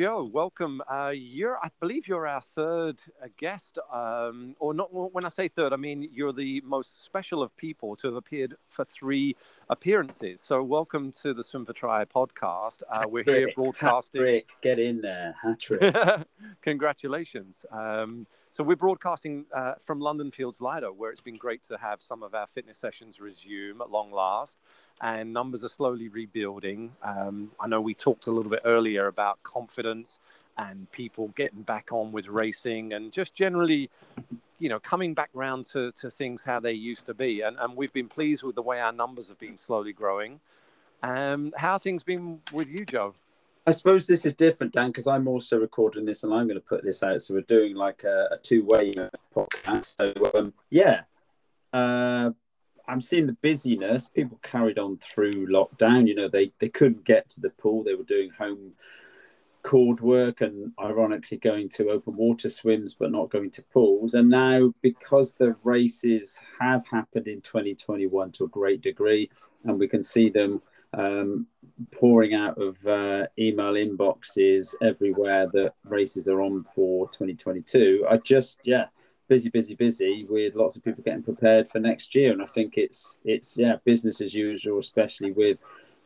Joe, welcome. Uh, you're, I believe, you're our third uh, guest, um, or not. When I say third, I mean you're the most special of people to have appeared for three appearances. So, welcome to the Swim for Tri podcast. Uh, we're here broadcasting. Hat-trick. Get in there, hat Congratulations. Um, so, we're broadcasting uh, from London Fields Lido, where it's been great to have some of our fitness sessions resume at long last and numbers are slowly rebuilding. Um, I know we talked a little bit earlier about confidence and people getting back on with racing and just generally, you know, coming back round to, to things how they used to be. And, and we've been pleased with the way our numbers have been slowly growing. Um, how things been with you, Joe? I suppose this is different, Dan, because I'm also recording this and I'm going to put this out. So we're doing like a, a two way podcast. So, um, yeah. Uh, I'm seeing the busyness. People carried on through lockdown. You know, they they couldn't get to the pool. They were doing home cord work and ironically going to open water swims but not going to pools and now because the races have happened in 2021 to a great degree and we can see them um, pouring out of uh, email inboxes everywhere that races are on for 2022 i just yeah busy, busy, busy with lots of people getting prepared for next year. And I think it's it's yeah, business as usual, especially with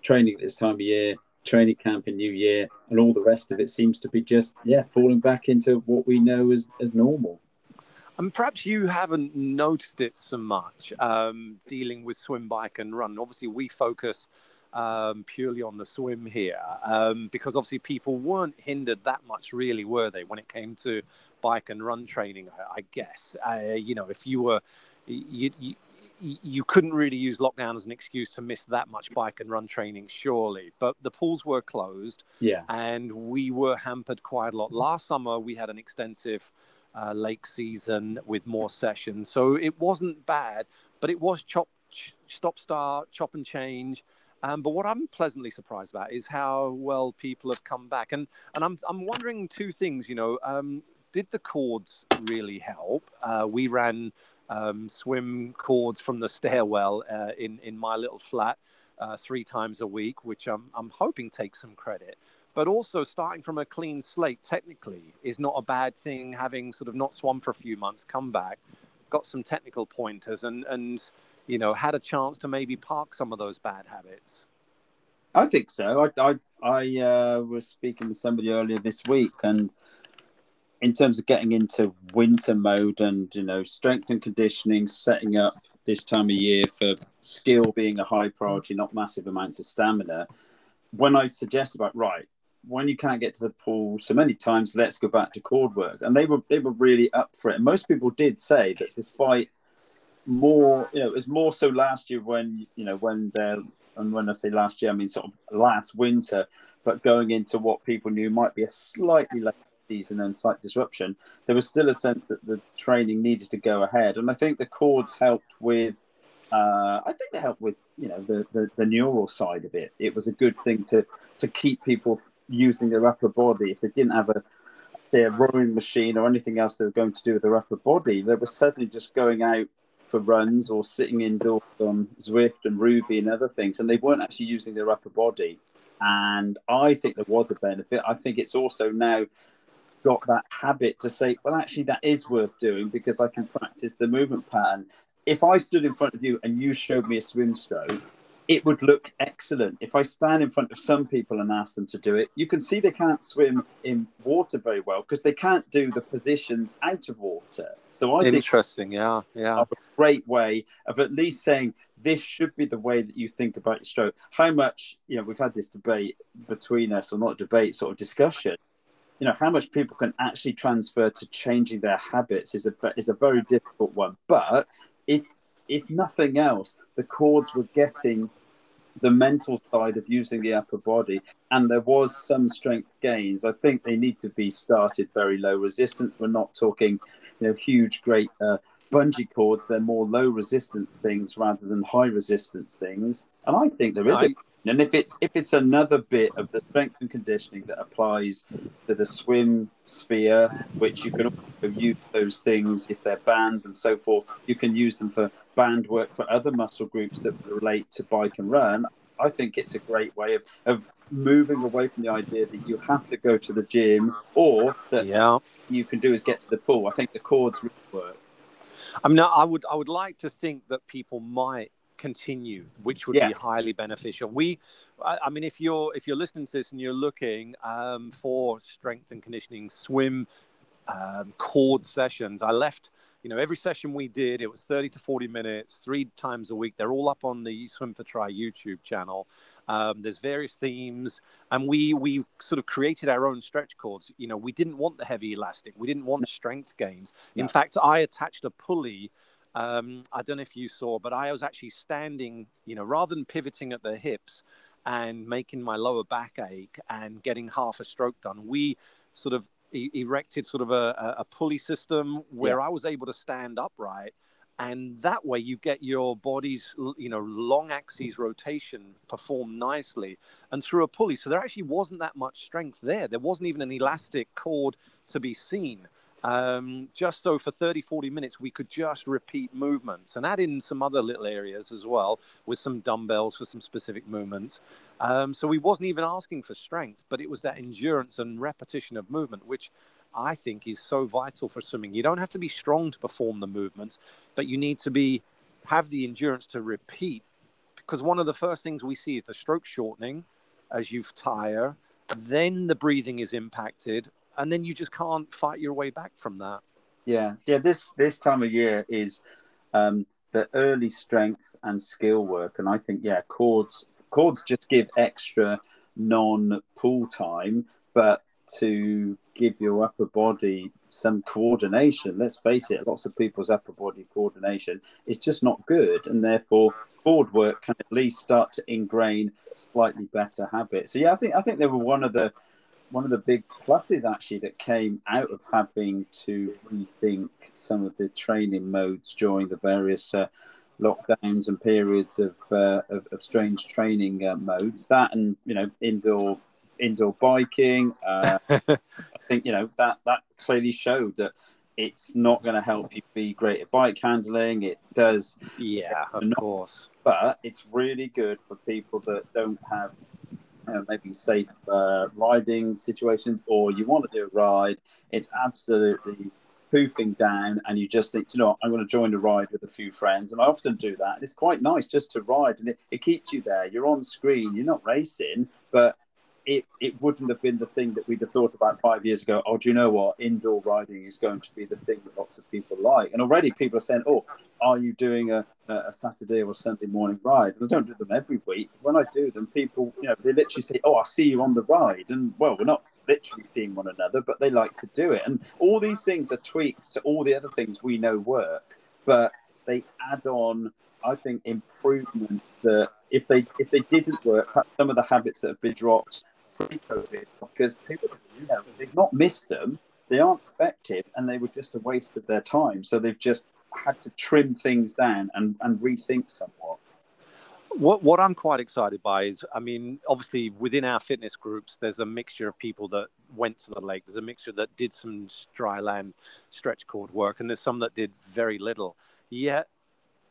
training at this time of year, training camp in New Year, and all the rest of it seems to be just yeah, falling back into what we know as as normal. And perhaps you haven't noticed it so much um, dealing with swim, bike, and run. Obviously, we focus um, purely on the swim here um, because obviously people weren't hindered that much, really, were they, when it came to bike and run training, I, I guess. Uh, you know, if you were, you, you, you couldn't really use lockdown as an excuse to miss that much bike and run training, surely. But the pools were closed, yeah, and we were hampered quite a lot. Last summer, we had an extensive uh, lake season with more sessions, so it wasn't bad, but it was chop, stop, start, chop and change. Um, but what I'm pleasantly surprised about is how well people have come back, and and I'm I'm wondering two things. You know, um, did the cords really help? Uh, we ran um, swim cords from the stairwell uh, in in my little flat uh, three times a week, which I'm I'm hoping takes some credit. But also starting from a clean slate technically is not a bad thing. Having sort of not swum for a few months, come back, got some technical pointers, and and you know had a chance to maybe park some of those bad habits. I think so. I I, I uh, was speaking with somebody earlier this week, and in terms of getting into winter mode and you know strength and conditioning, setting up this time of year for skill being a high priority, not massive amounts of stamina. When I suggest about right, when you can't get to the pool so many times, let's go back to cord work, and they were they were really up for it. And most people did say that despite more, you know, it was more so last year when you know when they're and when I say last year, I mean sort of last winter, but going into what people knew might be a slightly late season and then slight disruption, there was still a sense that the training needed to go ahead. And I think the cords helped with, uh, I think they helped with, you know, the, the, the neural side of it. It was a good thing to, to keep people using their upper body. If they didn't have a, say, a rowing machine or anything else they were going to do with their upper body, they were certainly just going out for runs or sitting indoors on Zwift and Rouvy and other things, and they weren't actually using their upper body. And I think there was a benefit. I think it's also now got that habit to say, well, actually, that is worth doing because I can practice the movement pattern. If I stood in front of you and you showed me a swim stroke, it would look excellent. If I stand in front of some people and ask them to do it, you can see they can't swim in water very well because they can't do the positions out of water. So I interesting, yeah, yeah, a great way of at least saying this should be the way that you think about your stroke. How much you know we've had this debate between us, or not debate, sort of discussion you know how much people can actually transfer to changing their habits is a is a very difficult one. But if if nothing else, the cords were getting the mental side of using the upper body, and there was some strength gains. I think they need to be started very low resistance. We're not talking, you know, huge, great uh, bungee cords. They're more low resistance things rather than high resistance things. And I think there is a and if it's if it's another bit of the strength and conditioning that applies to the swim sphere, which you can also use those things if they're bands and so forth, you can use them for band work for other muscle groups that relate to bike and run. I think it's a great way of, of moving away from the idea that you have to go to the gym or that yeah. you can do is get to the pool. I think the cords really work. I mean, I would I would like to think that people might continue, which would yes. be highly beneficial. We, I, mean, if you're if you're listening to this and you're looking um, for strength and conditioning swim um, cord sessions, I left. You know, every session we did, it was 30 to 40 minutes, three times a week. They're all up on the Swim for Tri YouTube channel. Um, there's various themes, and we we sort of created our own stretch cords. You know, we didn't want the heavy elastic, we didn't want the strength gains. In fact, I attached a pulley. Um, I don't know if you saw, but I was actually standing. You know, rather than pivoting at the hips and making my lower back ache and getting half a stroke done, we sort of erected sort of a, a pulley system where yeah. I was able to stand upright and that way you get your body's you know long axis rotation perform nicely and through a pulley so there actually wasn't that much strength there there wasn't even an elastic cord to be seen um, just so for 30 40 minutes we could just repeat movements and add in some other little areas as well with some dumbbells for some specific movements um, so we wasn't even asking for strength but it was that endurance and repetition of movement which I think is so vital for swimming. You don't have to be strong to perform the movements, but you need to be have the endurance to repeat. Because one of the first things we see is the stroke shortening as you tire, then the breathing is impacted, and then you just can't fight your way back from that. Yeah, yeah. This this time of year is um, the early strength and skill work, and I think yeah, cords cords just give extra non pool time, but to give your upper body some coordination. Let's face it, lots of people's upper body coordination is just not good, and therefore cord work can at least start to ingrain slightly better habits. So yeah, I think I think they were one of the one of the big pluses actually that came out of having to rethink some of the training modes during the various uh, lockdowns and periods of, uh, of, of strange training uh, modes. That and you know indoor indoor biking. Uh, I think you know that that clearly showed that it's not going to help you be great at bike handling. It does, yeah, of not, course, but it's really good for people that don't have know, maybe safe uh, riding situations, or you want to do a ride. It's absolutely poofing down, and you just think, you know, I'm going to join a ride with a few friends, and I often do that. It's quite nice just to ride, and it, it keeps you there. You're on screen, you're not racing, but it, it wouldn't have been the thing that we'd have thought about five years ago. Oh, do you know what? Indoor riding is going to be the thing that lots of people like. And already people are saying, oh, are you doing a, a Saturday or Sunday morning ride? And I don't do them every week. When I do them, people, you know, they literally say, oh, I'll see you on the ride. And well, we're not literally seeing one another, but they like to do it. And all these things are tweaks to all the other things we know work, but they add on I think improvements that if they if they didn't work, some of the habits that have been dropped pre-COVID because people, you know, they've not missed them. They aren't effective, and they were just a waste of their time. So they've just had to trim things down and, and rethink somewhat. What what I'm quite excited by is, I mean, obviously within our fitness groups, there's a mixture of people that went to the lake. There's a mixture that did some dry land stretch cord work, and there's some that did very little. Yet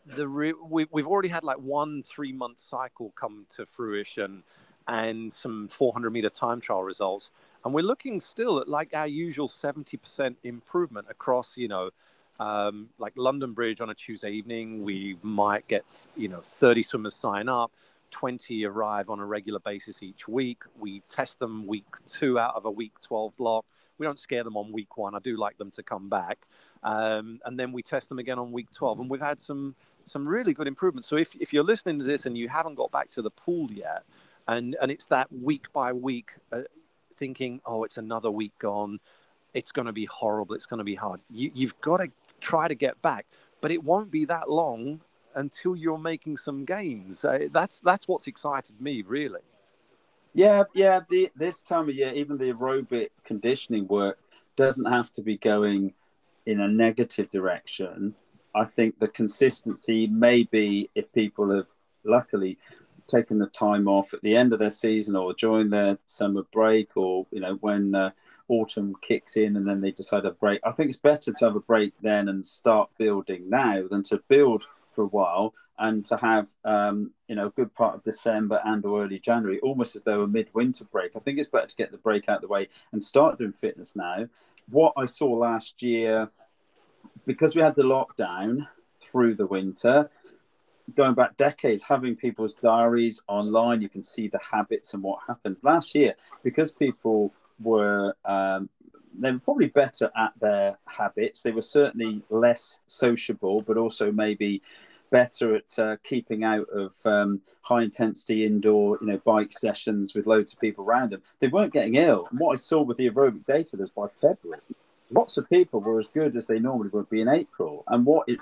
the re- we, we've already had like one three month cycle come to fruition and some 400 meter time trial results. And we're looking still at like our usual 70% improvement across, you know, um, like London Bridge on a Tuesday evening. We might get, you know, 30 swimmers sign up, 20 arrive on a regular basis each week. We test them week two out of a week 12 block. We don't scare them on week one. I do like them to come back. Um, and then we test them again on week 12. And we've had some some really good improvements. So if, if you're listening to this and you haven't got back to the pool yet, and and it's that week by week uh, thinking, oh, it's another week gone, it's going to be horrible, it's going to be hard. You, you've got to try to get back, but it won't be that long until you're making some gains. Uh, that's that's what's excited me really. Yeah, yeah. The, this time of year, even the aerobic conditioning work doesn't have to be going in a negative direction. I think the consistency may be if people have luckily taken the time off at the end of their season or during their summer break or you know when uh, autumn kicks in and then they decide to break i think it's better to have a break then and start building now than to build for a while, and to have um, you know a good part of December and or early January, almost as though a midwinter break. I think it's better to get the break out of the way and start doing fitness now. What I saw last year, because we had the lockdown through the winter, going back decades, having people's diaries online, you can see the habits and what happened last year because people were um, they were probably better at their habits. They were certainly less sociable, but also maybe better at uh, keeping out of um, high intensity indoor, you know, bike sessions with loads of people around them. They weren't getting ill. And what I saw with the aerobic data was by February, lots of people were as good as they normally would be in April. And what it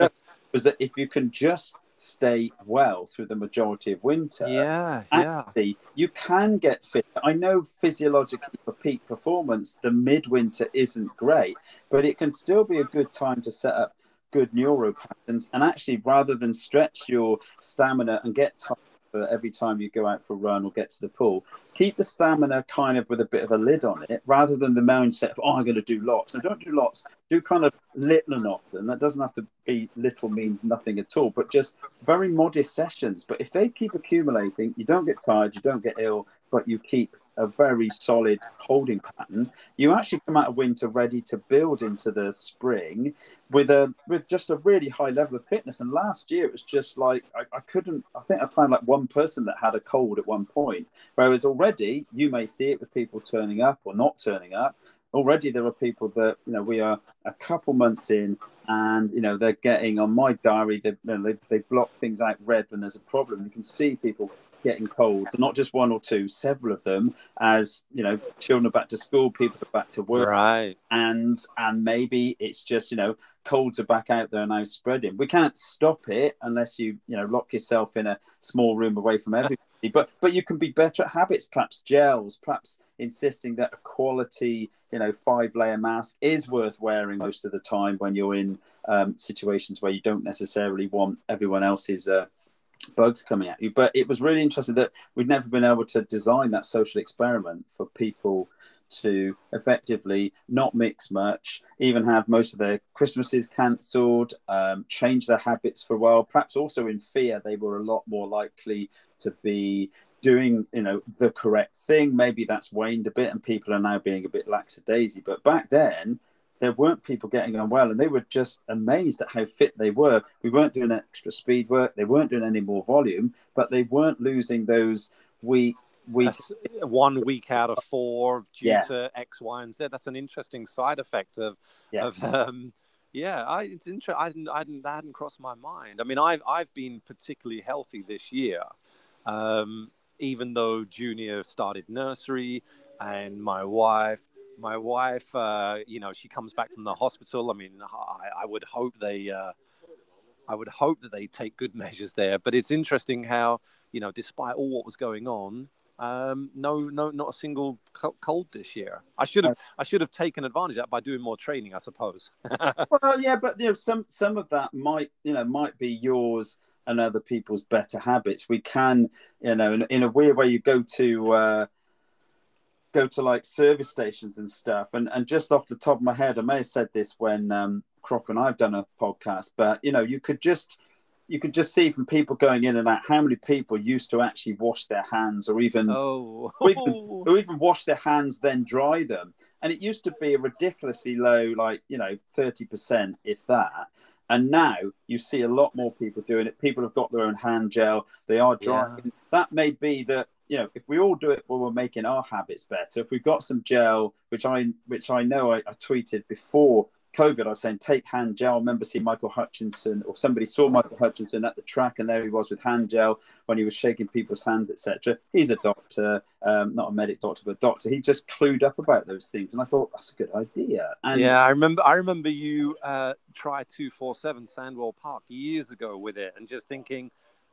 was that if you can just stay well through the majority of winter. Yeah, yeah. you can get fit. I know physiologically for peak performance, the midwinter isn't great, but it can still be a good time to set up good neuro patterns and actually rather than stretch your stamina and get tired every time you go out for a run or get to the pool. Keep the stamina kind of with a bit of a lid on it rather than the mindset of, oh, I'm going to do lots. No, don't do lots. Do kind of little and often. That doesn't have to be little means nothing at all, but just very modest sessions. But if they keep accumulating, you don't get tired, you don't get ill, but you keep a very solid holding pattern, you actually come out of winter ready to build into the spring with a with just a really high level of fitness. And last year it was just like I, I couldn't. I think I found like one person that had a cold at one point. Whereas already you may see it with people turning up or not turning up. Already there are people that you know we are a couple months in and you know they're getting on my diary they, they, they block things out red when there's a problem you can see people getting colds, and not just one or two, several of them. As you know, children are back to school, people are back to work, right? And and maybe it's just you know colds are back out there now spreading. We can't stop it unless you you know lock yourself in a small room away from everybody. but but you can be better at habits, perhaps gels, perhaps insisting that a quality you know five layer mask is worth wearing most of the time when you're in um, situations where you don't necessarily want everyone else's uh, bugs coming at you. But it was really interesting that we'd never been able to design that social experiment for people to effectively not mix much, even have most of their Christmases cancelled, um, change their habits for a while. Perhaps also in fear, they were a lot more likely to be doing you know the correct thing maybe that's waned a bit and people are now being a bit lackadaisy but back then there weren't people getting on well, and they were just amazed at how fit they were. We weren't doing extra speed work, they weren't doing any more volume, but they weren't losing those week week one week out of four due yeah. to X, Y, and Z. That's an interesting side effect of yeah. of um, yeah. I, it's interesting. I didn't, I didn't that hadn't crossed my mind. I mean, I've I've been particularly healthy this year, um, even though Junior started nursery and my wife my wife, uh, you know, she comes back from the hospital. I mean, I, I would hope they, uh, I would hope that they take good measures there. But it's interesting how, you know, despite all what was going on, um, no, no, not a single cold this year. I should have, I should have taken advantage of that by doing more training, I suppose. well, yeah, but you know, some some of that might, you know, might be yours and other people's better habits. We can, you know, in, in a weird way, you go to. Uh, go to like service stations and stuff. And and just off the top of my head, I may have said this when um, Croc and I've done a podcast, but you know, you could just you could just see from people going in and out how many people used to actually wash their hands or even, oh. or even or even wash their hands then dry them and it used to be a ridiculously low like you know 30% if that and now you see a lot more people doing it people have got their own hand gel they are drying yeah. that may be that you know, if we all do it while we're making our habits better, if we've got some gel, which I which I know I, I tweeted before COVID, I was saying take hand gel. I remember seeing Michael Hutchinson, or somebody saw Michael Hutchinson at the track, and there he was with hand gel when he was shaking people's hands, etc. He's a doctor, um, not a medic doctor, but a doctor. He just clued up about those things, and I thought that's a good idea. And yeah, I remember. I remember you uh, try two four seven Sandwell Park years ago with it, and just thinking,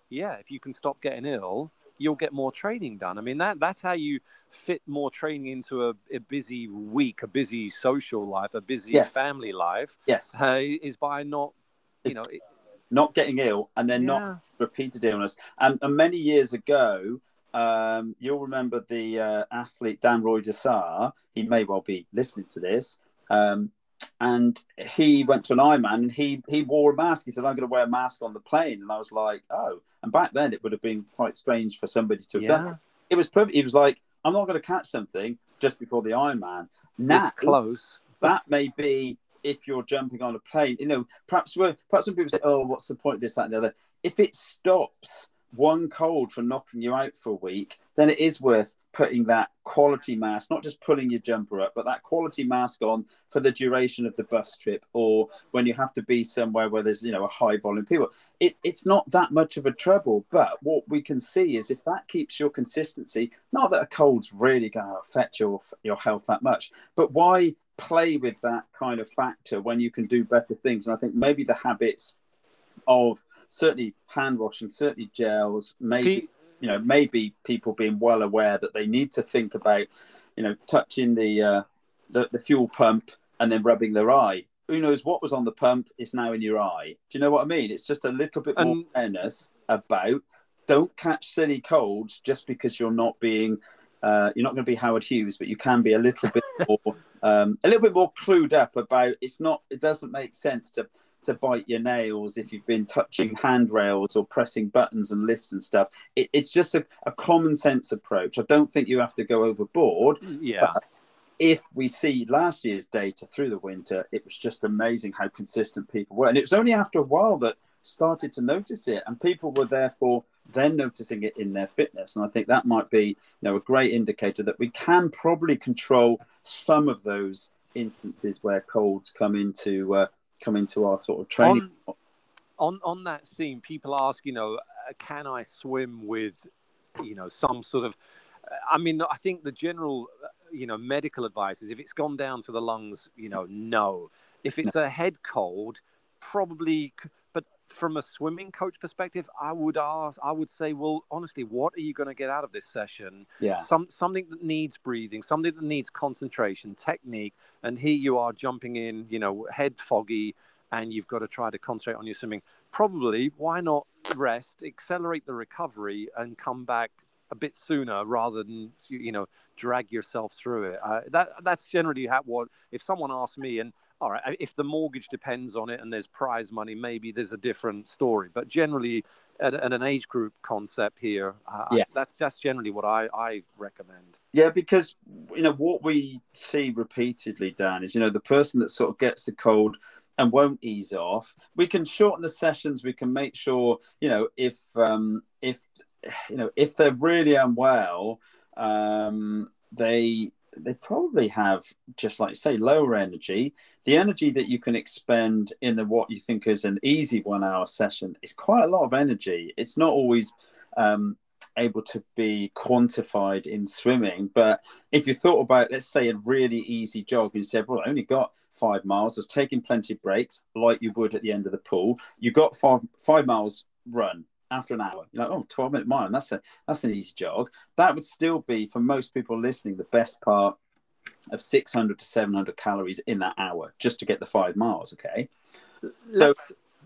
yeah, if you can stop getting ill, you'll get more training done. I mean, that that's how you fit more training into a, a busy week, a busy social life, a busy yes. family life. Yes, uh, is by not, you it's know, not getting ill and then yeah. not repeated illness. And, and many years ago, um, you'll remember the uh, athlete Dan Roy Desar. He may well be listening to this. Um, and he went to an Ironman and he he wore a mask. He said, "I'm going to wear a mask on the plane," and I was like, "Oh!" And back then, it would have been quite strange for somebody to have Yeah. done. It. it was perfect. He was like, "I'm not going to catch something just before the Ironman." Now It's close. that may be if you're jumping on a plane. You know, perhaps we're, perhaps when people say, "Oh, what's the point of this, that, and the other?" If it stops one cold for knocking you out for a week, then it is worth putting that quality mask, not just pulling your jumper up, but that quality mask on for the duration of the bus trip or when you have to be somewhere where there's you know a high volume people. It, it's not that much of a trouble, but what we can see is if that keeps your consistency, not that a cold's really going to affect your your health that much, but why play with that kind of factor when you can do better things? And I think maybe the habits of certainly hand washing, certainly gels, maybe you know maybe people being well aware that they need to think about you know touching the uh, the, the fuel pump and then rubbing their eye. Who knows what was on the pump is now in your eye? Do you know what I mean? It's just a little bit more And- awareness about don't catch silly colds just because you're not being uh, you're not going to be Howard Hughes, but you can be a little bit more um, a little bit more clued up about it's not it doesn't make sense to to bite your nails if you've been touching handrails or pressing buttons and lifts and stuff. It, it's just a, a common sense approach. I don't think you have to go overboard. yeah. If we see last year's data through the winter, it was just amazing how consistent people were. And it was only after a while that started to notice it, and people were therefore then noticing it in their fitness. And I think that might be you know, a great indicator that we can probably control some of those instances where colds come into uh, come into our sort of training. on, on on that theme, people ask, you know, uh, can I swim with, you know, some sort of. uh, I mean, I think the general, uh, you know, medical advice is if it's gone down to the lungs, you know, no. If it's a head cold, probably. From a swimming coach perspective, I would ask, I would say, well, honestly, what are you going to get out of this session? yeah, some something that needs breathing, something that needs concentration, technique, and here you are jumping in, you know, head foggy, and you've got to try to concentrate on your swimming. Probably, why not rest, accelerate the recovery, and come back a bit sooner rather than you know drag yourself through it. Uh, that that's generally how what if someone asks me and. All right. If the mortgage depends on it and there's prize money, maybe there's a different story. But generally, at, at an age group concept here, uh, Yeah. that's that's generally what I, I recommend. Yeah, because you know what we see repeatedly, Dan, is you know the person that sort of gets the cold and won't ease off. We can shorten the sessions. We can make sure you know if um, if you know if they're really unwell, um, they they probably have just like say lower energy. The energy that you can expend in the what you think is an easy one hour session is quite a lot of energy. It's not always um, able to be quantified in swimming. But if you thought about, let's say, a really easy jog and you said, well, I only got five miles, I was taking plenty of breaks, like you would at the end of the pool, you got five, five miles run after an hour. You're like, oh, 12 minute mile. That's a that's an easy jog. That would still be, for most people listening, the best part of 600 to 700 calories in that hour just to get the five miles. Okay. Let's-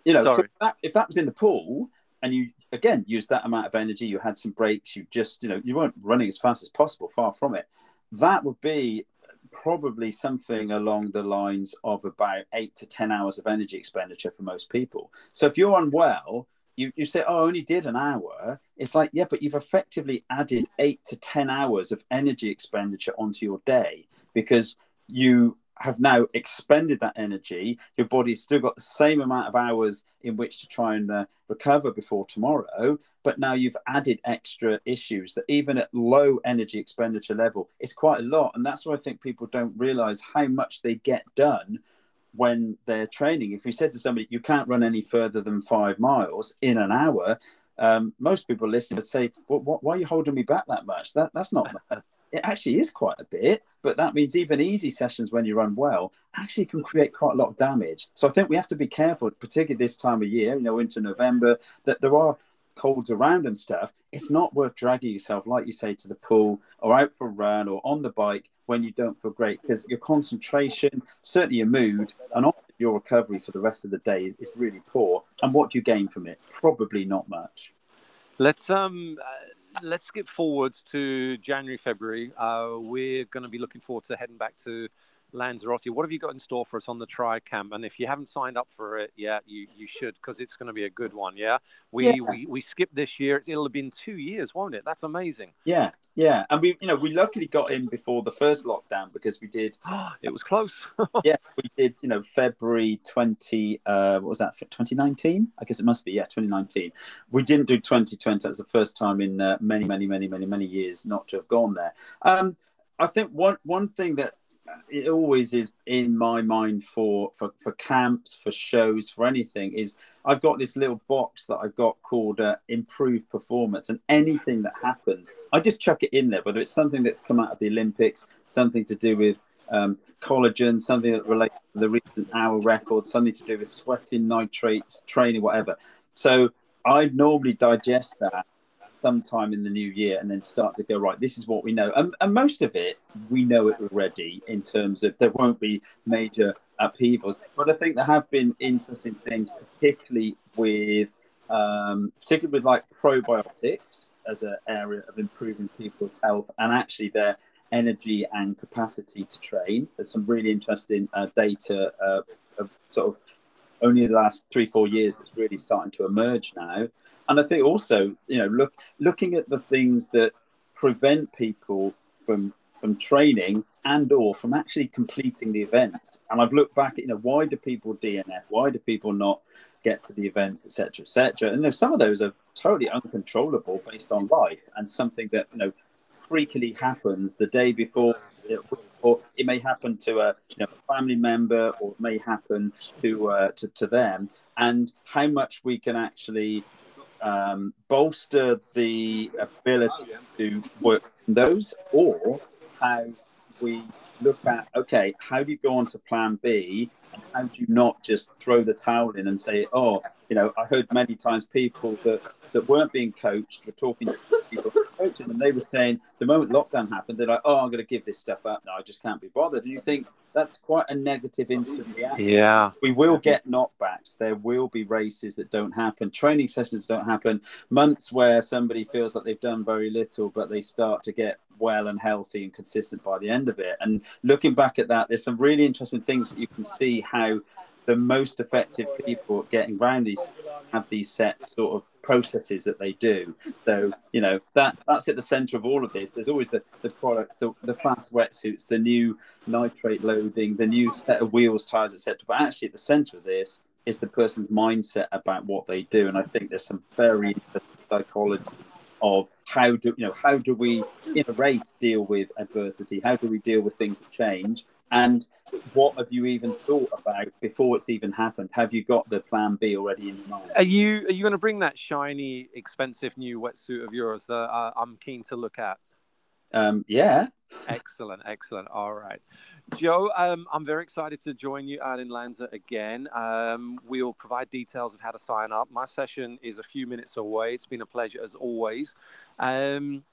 You know, if that, if that was in the pool and you again used that amount of energy, you had some breaks, you just, you know, you weren't running as fast as possible, far from it. That would be probably something along the lines of about eight to 10 hours of energy expenditure for most people. So if you're unwell, you, you say, oh, I only did an hour. It's like, yeah, but you've effectively added eight to 10 hours of energy expenditure onto your day because you have now expended that energy. Your body's still got the same amount of hours in which to try and uh, recover before tomorrow, but now you've added extra issues that even at low energy expenditure level, it's quite a lot. And that's why I think people don't realize how much they get done when they're training. If you said to somebody, you can't run any further than five miles in an hour, um, most people listening would say, well, wh- why are you holding me back that much? That, that's not it actually is quite a bit, but that means even easy sessions when you run well actually can create quite a lot of damage. So I think we have to be careful, particularly this time of year, you know, into November, that there are colds around and stuff. It's not worth dragging yourself, like you say, to the pool or out for a run or on the bike when you don't feel great because your concentration, certainly your mood, and often your recovery for the rest of the day is, is really poor. And what do you gain from it? Probably not much. Let's um uh, let's skip forwards to January, February. Uh, we're going to be looking forward to heading back to Lanzarote. What have you got in store for us on the Tri Camp? And if you haven't signed up for it yet, you, you should because it's going to be a good one. Yeah, we, yeah. we we skipped this year. It'll have been two years, won't it? That's amazing. Yeah, yeah, and we you know we luckily got in before the first lockdown because we did. it was close. yeah, we did. You know, February twenty. Uh, what was that? Twenty nineteen? I guess it must be. Yeah, twenty nineteen. We didn't do twenty twenty. That was the first time in uh, many, many, many, many, many years not to have gone there. Um, I think one one thing that it always is in my mind for, for for camps, for shows, for anything is I've got this little box that I've got called uh, improved performance, and anything that happens, I just chuck it in there. Whether it's something that's come out of the Olympics, something to do with um, collagen, something that relates to the recent hour record, something to do with sweating, nitrates, training, whatever. So I normally digest that sometime in the new year and then start to go right this is what we know. And, and, most of it we know it already in terms of there won't be major upheavals. But i think there have been interesting things particularly with um, particularly with like probiotics as an area of improving people's health and actually their energy and capacity to train. There's some really interesting uh, data uh, sort of only the last three four years that's really starting to emerge now. And i think also you know look looking at the things that prevent people from from training and or from actually completing the events. And i've looked back at you know why do people dnf why do people not get to the events etc etc and you know, some of those are totally uncontrollable based on life and something that you know freakily happens the day before or it may happen to a you know, family member, or it may happen to, uh, to to them, and how much we can actually um, bolster the ability to work those, or how we look at okay, how do you go on to Plan B, and how do you not just throw the towel in and say, oh, you know, I heard many times people that that weren't being coached were talking to people coaching, and they were saying the moment lockdown happened, they're like, "Oh, I'm going to give this stuff up now. I just can't be bothered." And you think that's quite a negative instant reaction. Yeah, we will get knockbacks. There will be races that don't happen. Training sessions don't happen. Months where somebody feels like they've done very little, but they start to get well and healthy and consistent by the end of it. And looking back at that, there's some really interesting things that you can see how the most effective people at getting around these have these set sort of processes that they do. So you know that that's at the centre of all of this. There's always the the products, the, the fast wetsuits, the new nitrate loading, the new set of wheels, tires, etc. But actually, at the centre of this is the person's mindset about what they do, and I think there's some very psychology of how do you know how do we in a race deal with adversity? How do we deal with things that change? And what have you even thought about before it's even happened? Have you got the plan B already in mind? Are you are you going to bring that shiny, expensive new wetsuit of yours that uh, I'm keen to look at? Um, yeah. excellent, excellent. All right, Joe. Um, I'm very excited to join you out in Lanza again. Um, we'll provide details of how to sign up. My session is a few minutes away. It's been a pleasure as always. Um,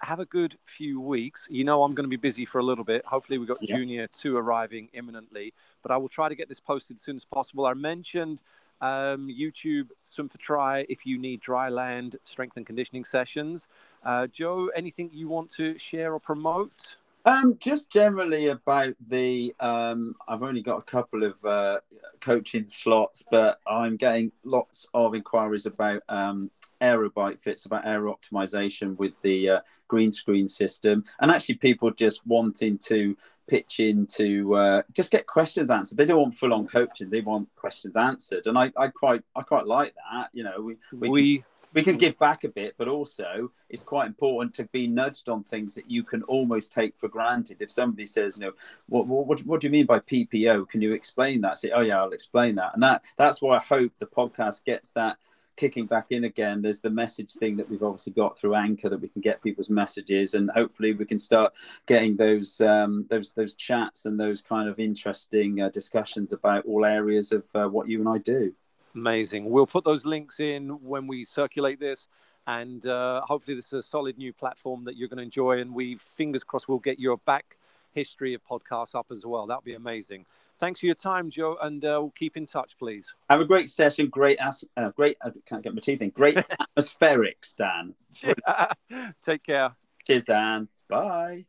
have a good few weeks. You know, I'm going to be busy for a little bit. Hopefully, we've got yeah. Junior 2 arriving imminently, but I will try to get this posted as soon as possible. I mentioned um, YouTube Swim for Tri, if you need dry land strength and conditioning sessions. Uh, Joe, anything you want to share or promote? Um, just generally about the. Um, I've only got a couple of uh, coaching slots, but I'm getting lots of inquiries about um, aerobike fits about aero optimization with the uh, green screen system and actually people just wanting to pitch in to uh, just get questions answered they don't want full on coaching they want questions answered and I, I quite i quite like that you know we we, we... Can, we can give back a bit, but also it's quite important to be nudged on things that you can almost take for granted. If somebody says, you know, what, what, what do you mean by PPO? Can you explain that? Say, oh yeah, I'll explain that. And that that's why I hope the podcast gets that kicking back in again, there's the message thing that we've obviously got through Anchor that we can get people's messages, and hopefully we can start getting those um, those those chats and those kind of interesting uh, discussions about all areas of uh, what you and I do. Amazing. We'll put those links in when we circulate this. And uh, hopefully, this is a solid new platform that you're going to enjoy. And we, fingers crossed, we'll get your back history of podcasts up as well. That'd be amazing. Thanks for your time, Joe, and uh, we'll keep in touch, please. Have a great session. Great, as- uh, great. I can't get my teeth in. Great atmospherics, Dan. Take care. Cheers, Dan. Bye.